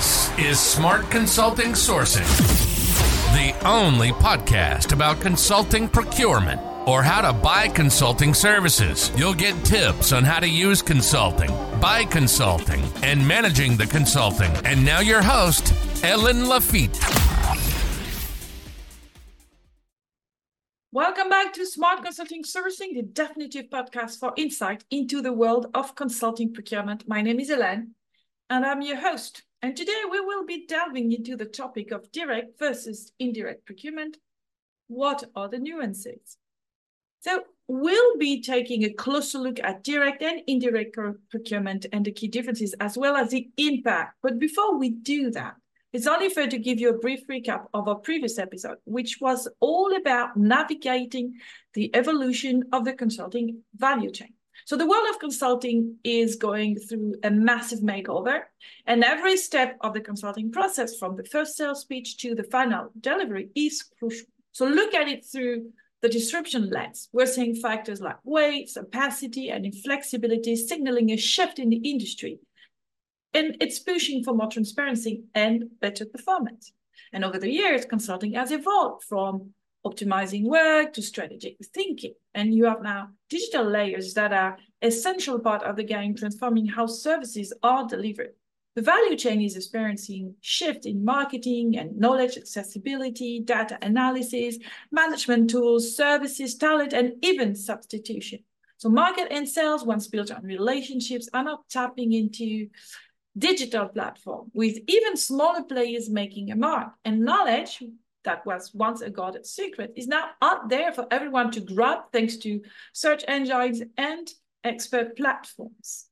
This is Smart Consulting Sourcing, the only podcast about consulting procurement or how to buy consulting services. You'll get tips on how to use consulting, buy consulting, and managing the consulting. And now your host, Helene Laffitte. Welcome back to Smart Consulting Sourcing, the definitive podcast for insight into the world of consulting procurement. My name is Helene, and I'm your host. And today we will be delving into the topic of direct versus indirect procurement. What are the nuances? So we'll be taking a closer look at direct and indirect procurement and the key differences, as well as the impact. But before we do that, it's only fair to give you a brief recap of our previous episode, which was all about navigating the evolution of the consulting value chain. So the world of consulting is going through a massive makeover, and every step of the consulting process, from the first sales pitch to the final delivery, is crucial. So look at it through the disruption lens. We're seeing factors like weight, opacity, and inflexibility signaling a shift in the industry. And it's pushing for more transparency and better performance. And over the years, consulting has evolved from optimizing work to strategic thinking. And you have now digital layers that are essential part of the game, transforming how services are delivered. The value chain is experiencing shift in marketing and knowledge accessibility, data analysis, management tools, services, talent, and even substitution. So market and sales, once built on relationships, are now tapping into digital platform with even smaller players making a mark. And knowledge that was once a guarded secret is now out there for everyone to grab thanks to search engines and expert platforms.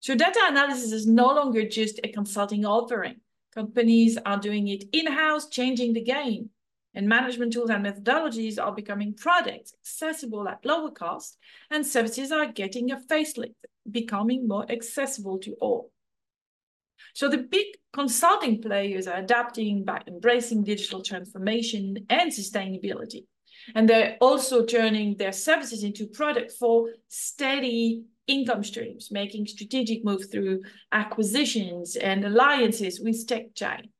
So data analysis is no longer just a consulting offering. Companies are doing it in-house, changing the game. And management tools and methodologies are becoming products accessible at lower cost, and services are getting a facelift, becoming more accessible to all. So the big consulting players are adapting by embracing digital transformation and sustainability. And they're also turning their services into product for steady income streams, making strategic moves through acquisitions and alliances with tech giants.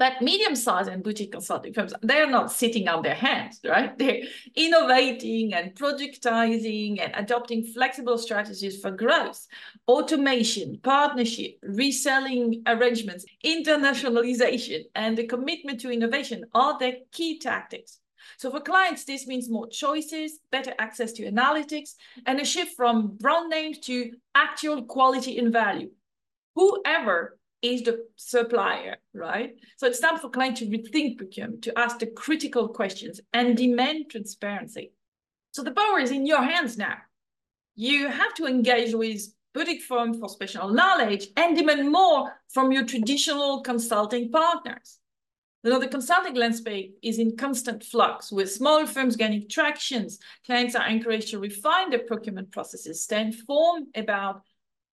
But medium-sized and boutique consulting firms, they're not sitting on their hands, right? They're innovating and productizing and adopting flexible strategies for growth, automation, partnership, reselling arrangements, internationalization, and the commitment to innovation are their key tactics. So for clients, this means more choices, better access to analytics, and a shift from brand names to actual quality and value. Whoever is the supplier, right? So it's time for clients to rethink procurement, to ask the critical questions and demand transparency. So the power is in your hands now. You have to engage with boutique firms for special knowledge and demand more from your traditional consulting partners. You know, the consulting landscape is in constant flux with small firms gaining tractions. Clients are encouraged to refine their procurement processes, stay informed about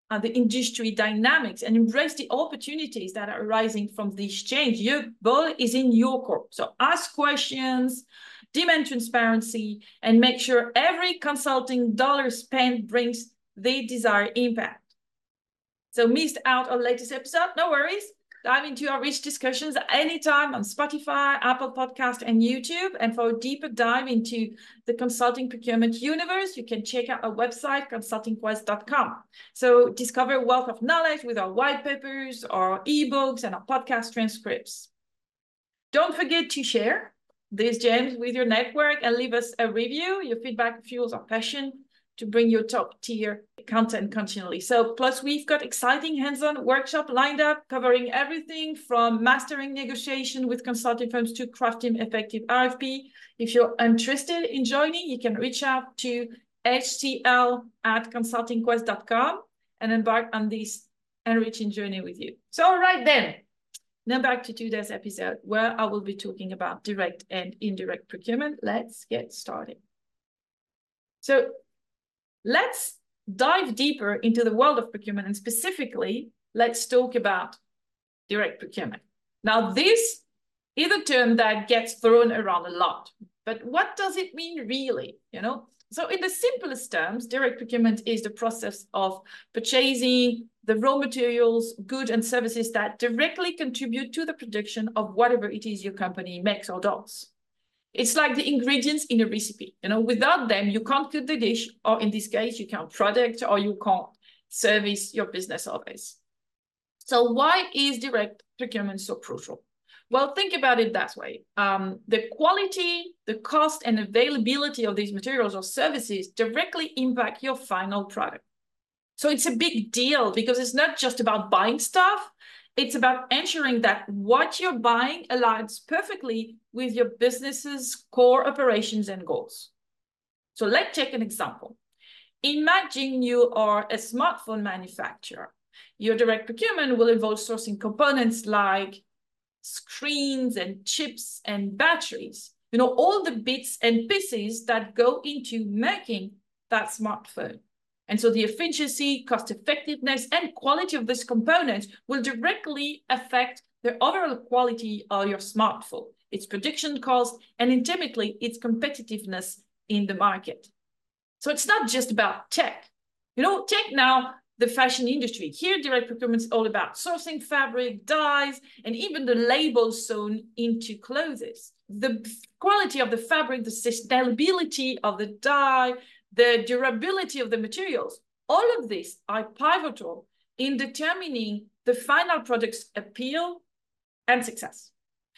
uh, the industry dynamics and embrace the opportunities that are arising from this change. Your ball is in your court. So ask questions, demand transparency, and make sure every consulting dollar spent brings the desired impact. So missed out on latest episode? No worries dive into our rich discussions anytime on Spotify, Apple Podcast, and YouTube. And for a deeper dive into the consulting procurement universe, you can check out our website, consultingquest.com. So discover a wealth of knowledge with our white papers, our ebooks, and our podcast transcripts. Don't forget to share these gems with your network and leave us a review. Your feedback fuels our passion to bring your top tier content continually. So plus we've got exciting hands-on workshop lined up covering everything from mastering negotiation with consulting firms to crafting effective RFP. If you're interested in joining, you can reach out to hcl at consultingquest.com and embark on this enriching journey with you. So all right then, now back to today's episode where I will be talking about direct and indirect procurement. Let's get started. So Let's dive deeper into the world of procurement and specifically, let's talk about direct procurement. Now, this is a term that gets thrown around a lot, but what does it mean really? You know, so in the simplest terms, direct procurement is the process of purchasing the raw materials, goods, and services that directly contribute to the production of whatever it is your company makes or does. It's like the ingredients in a recipe. You know, without them, you can't cook the dish, or in this case, you can't product or you can't service your business always. So why is direct procurement so crucial? Well, think about it that way. Um, the quality, the cost, and availability of these materials or services directly impact your final product. So it's a big deal because it's not just about buying stuff, it's about ensuring that what you're buying aligns perfectly with your business's core operations and goals. So let's take an example. Imagine you are a smartphone manufacturer. Your direct procurement will involve sourcing components like screens and chips and batteries, you know, all the bits and pieces that go into making that smartphone. And so the efficiency, cost effectiveness, and quality of this component will directly affect the overall quality of your smartphone, its production cost, and ultimately its competitiveness in the market. So it's not just about tech. You know, tech now, the fashion industry. Here, direct procurement is all about sourcing fabric, dyes, and even the labels sewn into clothes. The quality of the fabric, the sustainability of the dye, the durability of the materials, all of these are pivotal in determining the final product's appeal and success.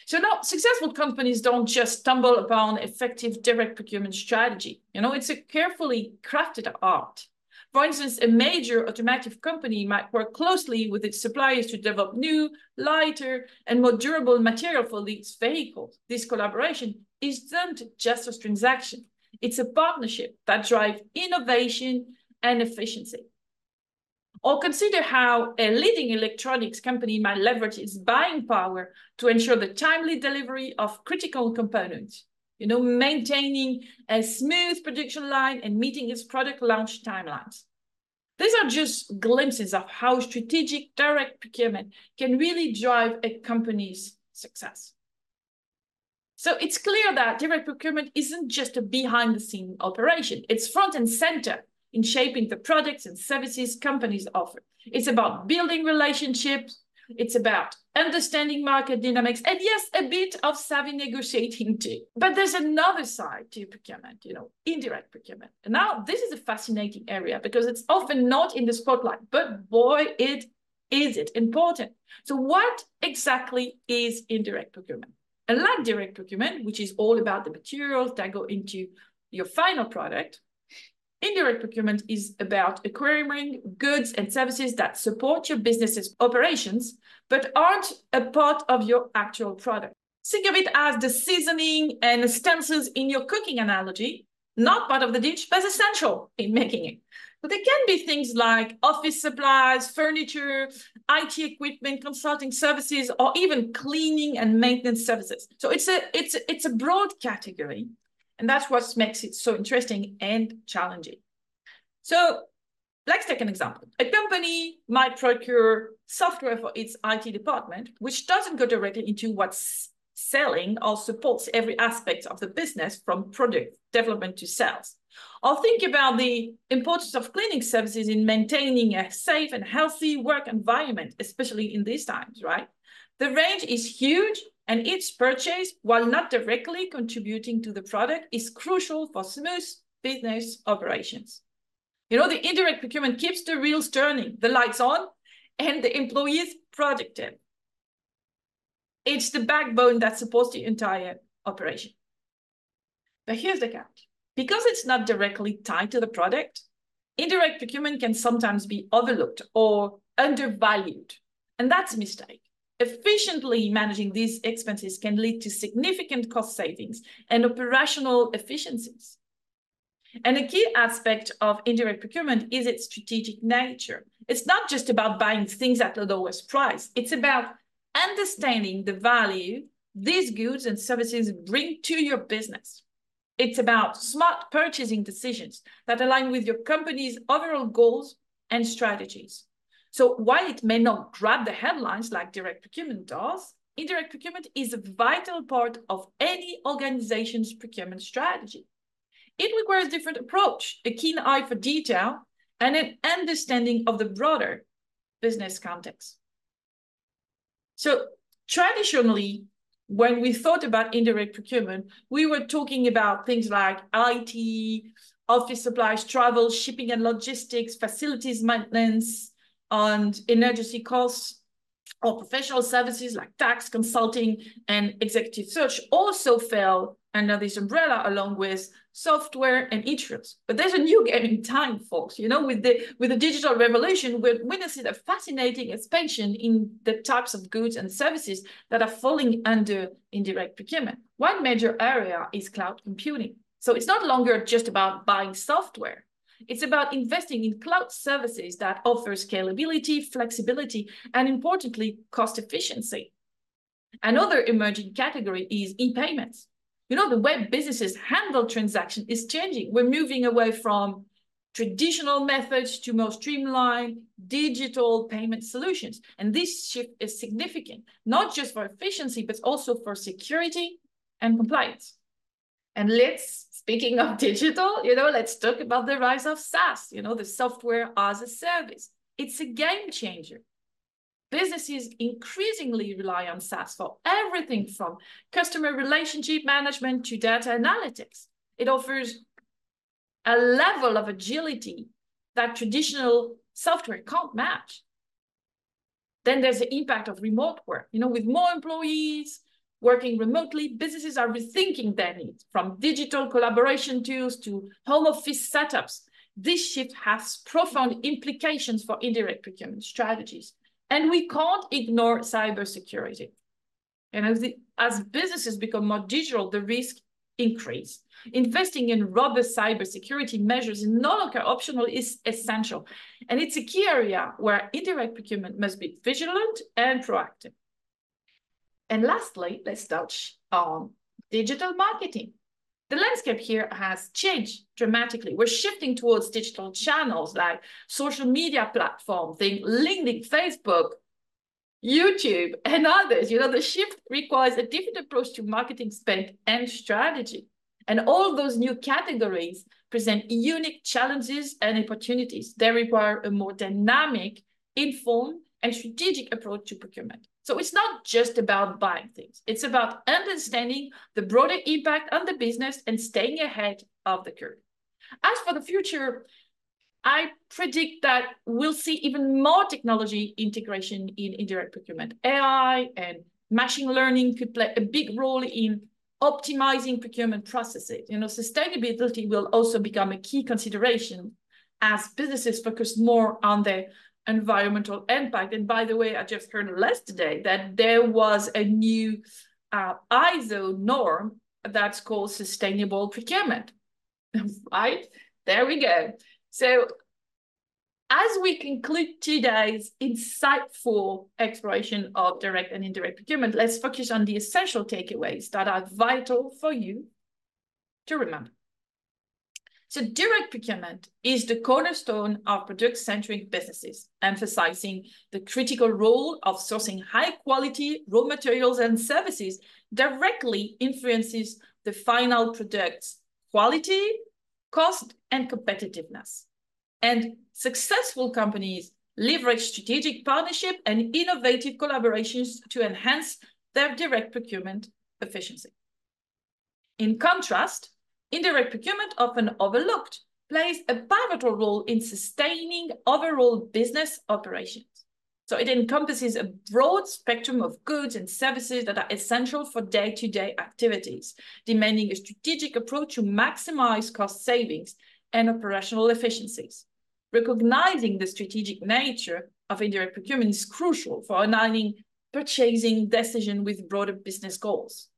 So now successful companies don't just stumble upon effective direct procurement strategy. You know, it's a carefully crafted art. For instance, a major automotive company might work closely with its suppliers to develop new, lighter, and more durable material for its vehicles. This collaboration is not just a transaction. It's a partnership that drives innovation and efficiency. Or consider how a leading electronics company might leverage its buying power to ensure the timely delivery of critical components, you know, maintaining a smooth production line and meeting its product launch timelines. These are just glimpses of how strategic direct procurement can really drive a company's success. So it's clear that direct procurement isn't just a behind the scene operation. It's front and center in shaping the products and services companies offer. It's about building relationships. It's about understanding market dynamics and yes, a bit of savvy negotiating too. But there's another side to procurement, you know, indirect procurement. And now this is a fascinating area because it's often not in the spotlight, but boy, it is it important. So what exactly is indirect procurement? Unlike direct procurement, which is all about the materials that go into your final product, indirect procurement is about acquiring goods and services that support your business's operations, but aren't a part of your actual product. Think of it as the seasoning and utensils in your cooking analogy, not part of the dish, but essential in making it. But there can be things like office supplies, furniture, IT equipment, consulting services, or even cleaning and maintenance services. So it's a it's it's a broad category, and that's what makes it so interesting and challenging. So let's take an example. A company might procure software for its IT department, which doesn't go directly into what's selling or supports every aspect of the business from product development to sales. Or think about the importance of cleaning services in maintaining a safe and healthy work environment, especially in these times, right? The range is huge and each purchase, while not directly contributing to the product, is crucial for smooth business operations. You know, the indirect procurement keeps the wheels turning, the lights on, and the employees productive. It's the backbone that supports the entire operation. But here's the catch. Because it's not directly tied to the product, indirect procurement can sometimes be overlooked or undervalued. And that's a mistake. Efficiently managing these expenses can lead to significant cost savings and operational efficiencies. And a key aspect of indirect procurement is its strategic nature. It's not just about buying things at the lowest price. It's about understanding the value these goods and services bring to your business. It's about smart purchasing decisions that align with your company's overall goals and strategies. So while it may not grab the headlines like direct procurement does, indirect procurement is a vital part of any organization's procurement strategy. It requires a different approach, a keen eye for detail, and an understanding of the broader business context. So traditionally, when we thought about indirect procurement, we were talking about things like IT, office supplies, travel, shipping and logistics, facilities maintenance, and energy costs, or professional services like tax, consulting, and executive search also fell under this umbrella along with software and insurance. But there's a new game in time, folks. You know, with the with the digital revolution, we're witnessing a fascinating expansion in the types of goods and services that are falling under indirect procurement. One major area is cloud computing. So it's not longer just about buying software. It's about investing in cloud services that offer scalability, flexibility, and importantly, cost efficiency. Another emerging category is e-payments. You know, the way businesses handle transaction is changing. We're moving away from traditional methods to more streamlined digital payment solutions. And this shift is significant, not just for efficiency, but also for security and compliance. And let's, speaking of digital, you know, let's talk about the rise of SaaS, you know, the software as a service. It's a game changer. Businesses increasingly rely on SaaS for everything from customer relationship management to data analytics. It offers a level of agility that traditional software can't match. Then there's the impact of remote work. You know, with more employees, working remotely, businesses are rethinking their needs from digital collaboration tools to home office setups. This shift has profound implications for indirect procurement strategies. And we can't ignore cybersecurity. And as, the, as businesses become more digital, the risk increase. Investing in robust cybersecurity measures is no longer optional is essential. And it's a key area where indirect procurement must be vigilant and proactive. And lastly, let's touch on digital marketing. The landscape here has changed dramatically. We're shifting towards digital channels like social media platforms, LinkedIn, Facebook, YouTube, and others. You know, the shift requires a different approach to marketing spend and strategy. And all those new categories present unique challenges and opportunities. They require a more dynamic, informed, and strategic approach to procurement. So it's not just about buying things. It's about understanding the broader impact on the business and staying ahead of the curve. As for the future, I predict that we'll see even more technology integration in indirect procurement. AI and machine learning could play a big role in optimizing procurement processes. You know, sustainability will also become a key consideration as businesses focus more on their environmental impact. And by the way, I just heard last today that there was a new uh, ISO norm that's called sustainable procurement, right? There we go. So as we conclude today's insightful exploration of direct and indirect procurement, let's focus on the essential takeaways that are vital for you to remember. So direct procurement is the cornerstone of product-centric businesses, emphasizing the critical role of sourcing high-quality raw materials and services directly influences the final product's quality, cost, and competitiveness. And successful companies leverage strategic partnership and innovative collaborations to enhance their direct procurement efficiency. In contrast, Indirect procurement, often overlooked, plays a pivotal role in sustaining overall business operations. So it encompasses a broad spectrum of goods and services that are essential for day-to-day -day activities, demanding a strategic approach to maximize cost savings and operational efficiencies. Recognizing the strategic nature of indirect procurement is crucial for aligning purchasing decision with broader business goals.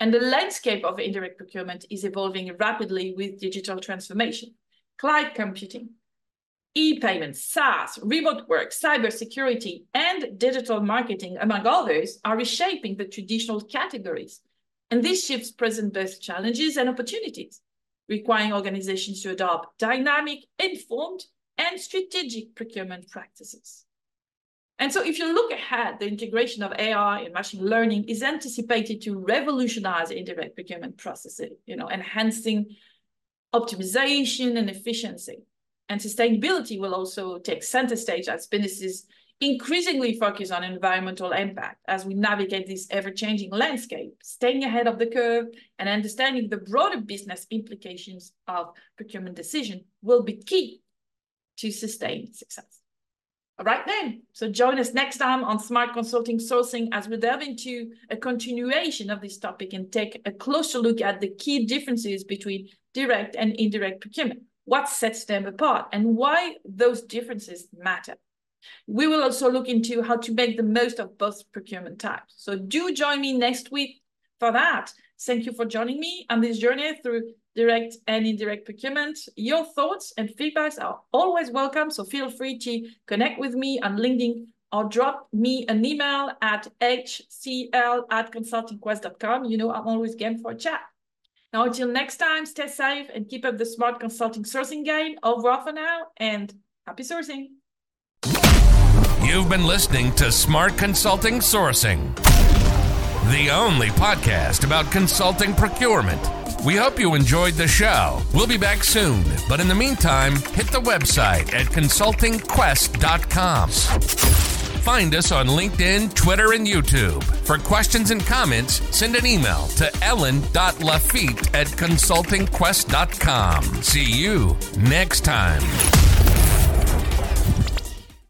And the landscape of indirect procurement is evolving rapidly with digital transformation, cloud computing, e-payments, SaaS, remote work, cybersecurity, and digital marketing, among others, are reshaping the traditional categories. And these shifts present both challenges and opportunities, requiring organizations to adopt dynamic, informed, and strategic procurement practices. And so if you look ahead, the integration of AI and machine learning is anticipated to revolutionize indirect procurement processes, you know, enhancing optimization and efficiency. And sustainability will also take center stage as businesses increasingly focus on environmental impact as we navigate this ever-changing landscape, staying ahead of the curve and understanding the broader business implications of procurement decision will be key to sustain success. All right then, so join us next time on Smart Consulting Sourcing as we delve into a continuation of this topic and take a closer look at the key differences between direct and indirect procurement, what sets them apart, and why those differences matter. We will also look into how to make the most of both procurement types. So do join me next week for that. Thank you for joining me on this journey through direct and indirect procurement. Your thoughts and feedbacks are always welcome, so feel free to connect with me on LinkedIn or drop me an email at hcl at consultingquest.com. You know, I'm always game for a chat. Now, until next time, stay safe and keep up the smart consulting sourcing game. Over for now and happy sourcing. You've been listening to Smart Consulting Sourcing, the only podcast about consulting procurement. We hope you enjoyed the show. We'll be back soon, but in the meantime, hit the website at consultingquest.com. Find us on LinkedIn, Twitter, and YouTube. For questions and comments, send an email to ellen.lafitte at consultingquest.com. See you next time.